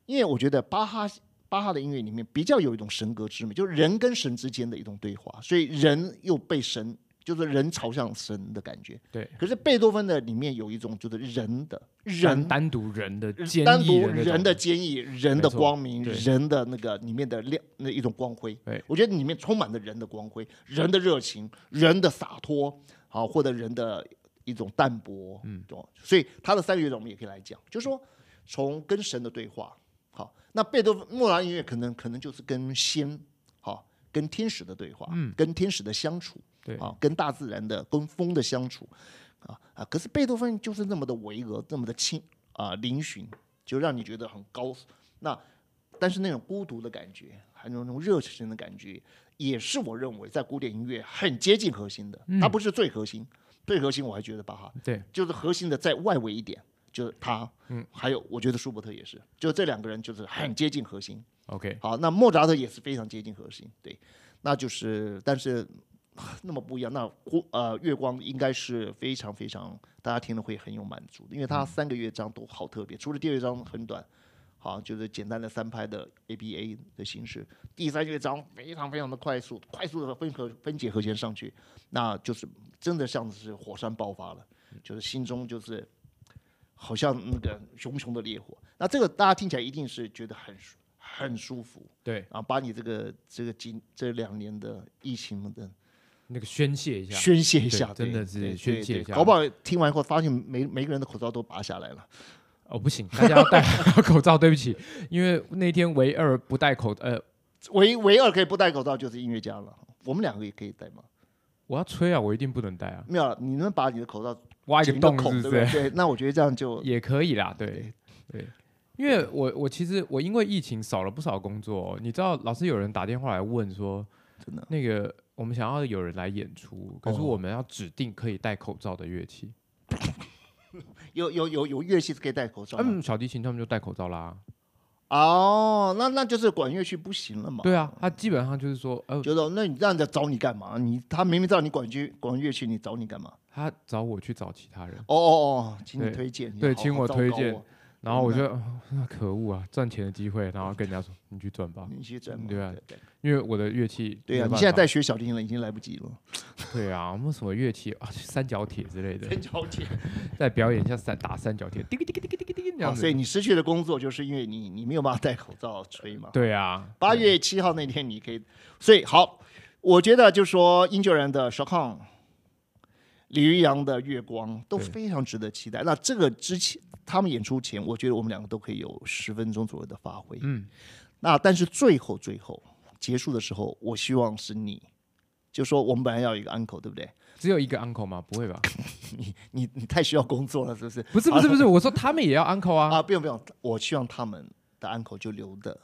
因为我觉得巴哈巴哈的音乐里面比较有一种神格之美，就是人跟神之间的一种对话，所以人又被神，就是人朝向神的感觉。对，可是贝多芬的里面有一种就是人的人单单独人的坚单独人的坚毅、人的光明、人的那个里面的亮那一种光辉。对。我觉得里面充满了人的光辉、人的热情、人的洒脱，好，或者人的一种淡泊，嗯，所以他的三个乐章我们也可以来讲，就是说从跟神的对话，好，那贝多芬莫兰音乐可能可能就是跟仙，好，跟天使的对话，嗯，跟天使的相处，对啊，跟大自然的、跟风的相处，啊啊！可是贝多芬就是那么的巍峨，那么的轻啊嶙峋，就让你觉得很高。那但是那种孤独的感觉，还有那种热情的感觉，也是我认为在古典音乐很接近核心的。它不是最核心，最核心我还觉得巴哈对就是核心的在外围一点，就是他，嗯，还有我觉得舒伯特也是，就这两个人就是很接近核心。OK，好，那莫扎特也是非常接近核心，对，那就是，但是那么不一样。那光呃，月光应该是非常非常大家听了会很有满足的，因为它三个乐章都好特别，除了第二乐章很短，好就是简单的三拍的 ABA 的形式，第三乐章非常非常的快速，快速的分合分解和弦上去，那就是真的像是火山爆发了，就是心中就是好像那个熊熊的烈火。那这个大家听起来一定是觉得很舒很舒服。对，啊，把你这个这个今这两年的疫情的那个宣泄一下，宣泄一下，真的是宣泄一下搞不好听完以后发现每每个人的口罩都拔下来了。哦不行，大家 要戴口罩，对不起，因为那天唯二不戴口呃，唯唯二可以不戴口罩就是音乐家了。我们两个也可以戴吗？我要吹啊，我一定不能戴啊，没有了，你能把你的口罩挖一个洞是不对不？对？对，那我觉得这样就 也可以啦，对对，因为我我其实我因为疫情少了不少工作哦、你知道，老是有人打电话来问说，真的？那个我们想要有人来演出，可是哦我们要指定可以戴口罩的乐器，有有有有乐器是可以戴口罩。嗯，小提琴他们就戴口罩啦，哦，那那就是管乐器不行了嘛？对啊，他基本上就是说，呃，觉得那你让人家找你干嘛？你他明明知道你管乐管乐器，你找你干嘛？他找我去找其他人，哦哦哦，请你推荐，对请我推荐然后我就、呃那可恶啊，赚钱的机会，然后跟人家说你去赚吧，你去赚吧对啊对因为我的乐器对啊，你现在在学小提琴了，已经来不及了。对啊，我们什么乐器啊，三角铁之类的，三角铁，再表演一下三打三角铁，滴滴滴滴滴滴滴这样子。所以你失去的工作，就是因为你你没有办法戴口罩吹嘛。对啊，八月七号那天你可以，所以好，我觉得就说英国人的 s h o k a n 李玉阳的月光都非常值得期待。那这个之前他们演出前，我觉得我们两个都可以有十分钟左右的发挥。嗯，那但是最后最后结束的时候，我希望是你，就说我们本来要有一个 uncle，对不对？只有一个 uncle 吗？不会吧？你你你太需要工作了，是不是？不是不是不是，我说他们也要 uncle 啊。啊，不用不用，我希望他们的 uncle 就留的，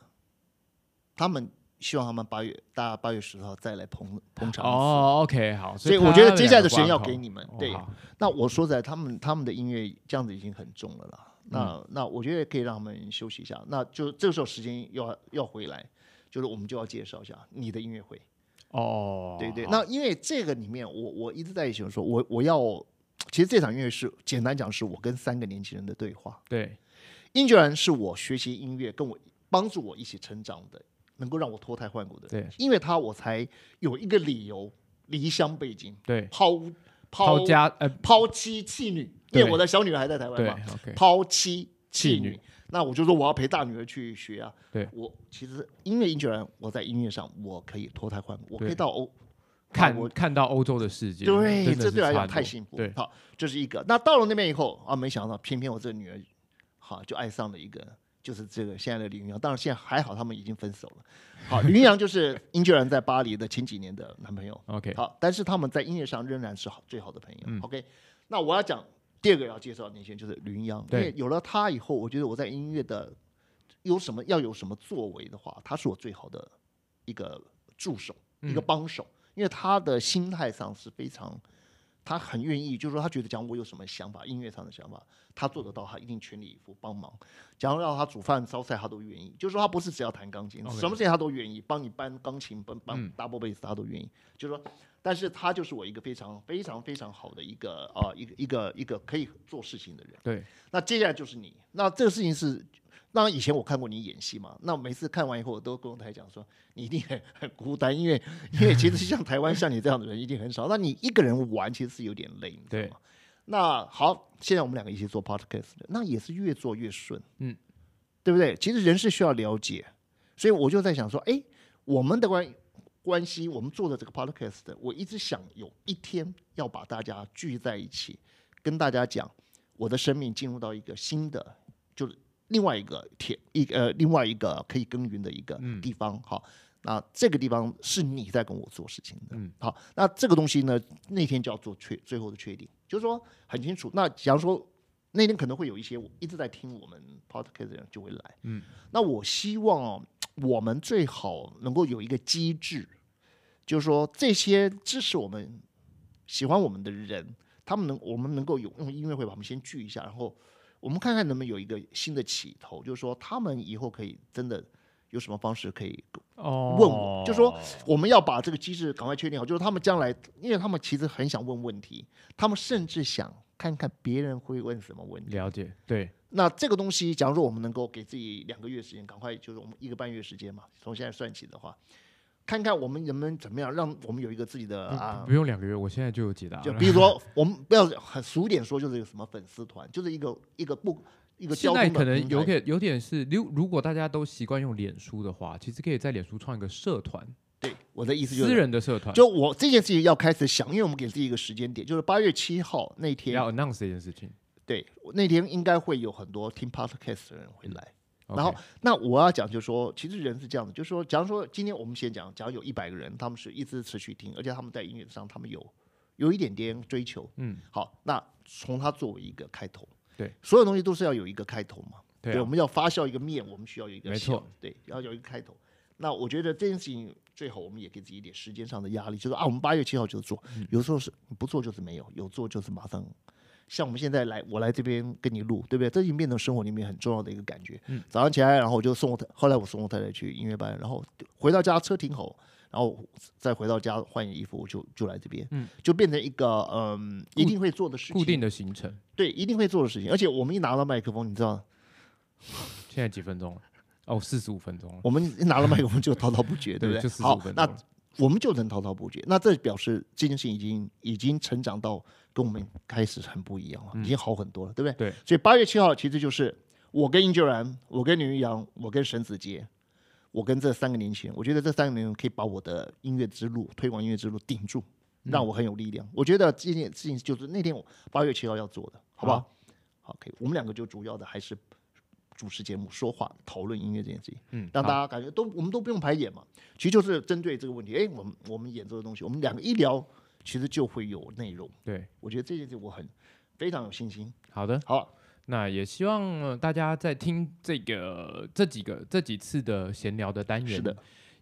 他们希望他们八月大八月十号再来捧捧场。哦，OK，好，所以他我觉得接下来的时间要给你们对哦那我说实在，他们他们的音乐这样子已经很重了啦。那、嗯那我觉得可以让他们休息一下。那就这个时候时间要要回来，就是我们就要介绍一下你的音乐会。哦，对对，那因为这个里面我我一直在想说，我我要其实这场音乐是简单讲是我跟三个年轻人的对话。对英决然是我学习音乐，跟我帮助我一起成长的，能够让我脱胎换骨的人。对因为他我才有一个理由离乡背井，对抛抛抛家呃抛妻弃女，因为对我的小女儿还在台湾对嘛抛妻弃女。那我就说我要陪大女儿去学啊。对我其实音乐音乐人，我在音乐上我可以脱胎换骨，我可以到欧看我看到欧洲的世界，对，这对来讲太幸福。对，好，这是一个。那到了那边以后啊，没想到偏偏我这个女儿，好就爱上了一个，就是这个现在的李云阳。当然现在还好，他们已经分手了。好，李云阳就是英俊然在巴黎的前几年的男朋友。OK 好，但是他们在音乐上仍然是好最好的朋友。嗯 OK，那我要讲第二个要介绍的那些就是李云阳，因为有了他以后，我觉得我在音乐的有什么要有什么作为的话，他是我最好的一个助手，一个嗯帮手，因为他的心态上是非常。他很愿意，就是说，他觉得讲我有什么想法，音乐上的想法，他做得到，他一定全力以赴帮忙。假如让他煮饭、烧菜，他都愿意。就是说，他不是只要弹钢琴什么事情他都愿意，帮你搬钢琴、搬搬嗯 double bass，他都愿意。就是说，但是他就是我一个非常非常非常好的一个啊、一个一个一个可以做事情的人。对那接下来就是你，那这个事情是，当然以前我看过你演戏嘛，那每次看完以后，我都跟我台讲说，你一定很很孤单，因为 因为其实像台湾像你这样的人一定很少，那你一个人玩其实是有点累，你知道对吗？那好，现在我们两个一起做 podcast，的那也是越做越顺，嗯，对不对？其实人是需要了解，所以我就在想说，哎，我们的关关系，我们做的这个 podcast，我一直想有一天要把大家聚在一起，跟大家讲我的生命进入到一个新的，就是另外一个天一呃另外一个可以耕耘的一个嗯地方。好，那这个地方是你在跟我做事情的。嗯，好，那这个东西呢，那天就要做确最后的确定，就是说很清楚。那假如说那天可能会有一些我一直在听我们 podcast 的人就会来，嗯，那我希望哦，我们最好能够有一个机制，就是说这些支持我们、喜欢我们的人，他们能我们能够有用音乐会把我们先聚一下，然后我们看看能不能有一个新的起头，就是说他们以后可以真的有什么方式可以哦问我，就说我们要把这个机制赶快确定好，就是他们将来，因为他们其实很想问问题，他们甚至想看看别人会问什么问题。了解，对那这个东西，假如说我们能够给自己两个月时间，赶快就是我们一个半月时间嘛，从现在算起的话，看看我们能不能怎么样，让我们有一个自己的啊不，用两个月，我现在就有解答。就比如说我们不要很俗一点说，就是有什么粉丝团，就是一个一个不一个现在可能有点有点是，如如果大家都习惯用脸书的话，其实可以在脸书创一个社团，对我的意思就是私人的社团，就我这件事情要开始想，因为我们给自己一个时间点，就是八月七号那天，要 announce 这件事情。对，那天应该会有很多听 podcast 的人会来。然后那我要讲，就是说，其实人是这样的，就是说，假如说今天我们先讲，假如有一百个人，他们是一直持续听，而且他们在音乐上他们有有一点点追求，嗯，好，那从它作为一个开头，对，所有东西都是要有一个开头嘛，对啊。我们要发酵一个面，我们需要有一个没错。馅，对，要有一个开头。那我觉得这件事情最好，我们也给自己一点时间上的压力，就是啊，我们八月七号就做，嗯。有时候是不做就是没有，有做就是马上。像我们现在来，我来这边跟你录，对不对？这已经变成生活里面很重要的一个感觉。嗯早上起来，然后我就送我太，后来我送我太太去音乐班，然后回到家车停好，然后再回到家换衣服，我就就来这边，嗯就变成一个嗯一定会做的事情，固定的行程。对，一定会做的事情。而且我们一拿到麦克风，你知道，现在几分钟了？哦，四十五分钟了。我们一拿到麦克风就滔滔不绝，对不对？就四十好五，分钟那了。我们就能滔滔不绝。那这表示这件事情已经已经成长到跟我们开始很不一样了，已经好很多了，对不对？对。所以八月七号其实就是我跟殷秀然，我跟林玉阳，我跟沈子杰，我跟这三个年轻人，我觉得这三个年轻人可以把我的音乐之路、推广音乐之路顶住，让我很有力量。我觉得这件事情就是那天我八月七号要做的，好不好？好，可以。我们两个就主要的还是主持节目、说话、讨论音乐这件事情。嗯，让大家感觉都我们都不用排演嘛，其实就是针对这个问题，哎，我们我们演奏的东西，我们两个一聊，其实就会有内容。对，我觉得这件事我很非常有信心。好的。好，那也希望、呃大家在听这个这几个这几次的闲聊的单元，是的，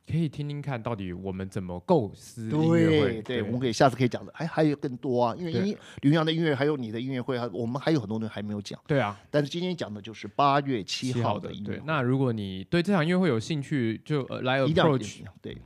可以听听看到底我们怎么构思音乐会。对对，我们可以下次可以讲的，还还有更多啊，因为刘洋的音乐还有你的音乐会，还我们还有很多东西还没有讲，对啊，但是今天讲的就是八月七号的的音乐会，，对那如果你对这场音乐会有兴趣，就呃来一定要 approach 对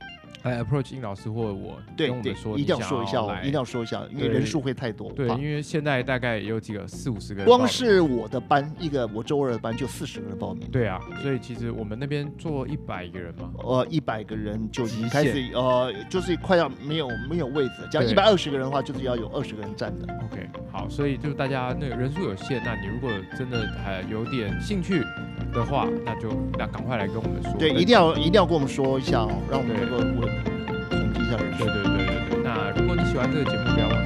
来 approach 殷老师或者我，对对跟我们，说一定要你想说一下一定要说一下，因为人数会太多。对，因为现在大概也有几个四五十个人，光是我的班一个，我周二的班就四十个人报名。对啊，所以其实我们那边做一百个人嘛，呃，一百个人就已经极开始，呃，就是快要没有没有位置。假如一百二十个人的话，就是要有二十个人站的。OK，好，所以就是大家那个人数有限，那你如果真的还有点兴趣的话，那就那赶快来跟我们说。对，一定要一定要跟我们说一下哦，让我们能够我统计一下人数对。对对对对。那如果你喜欢这个节目，不要忘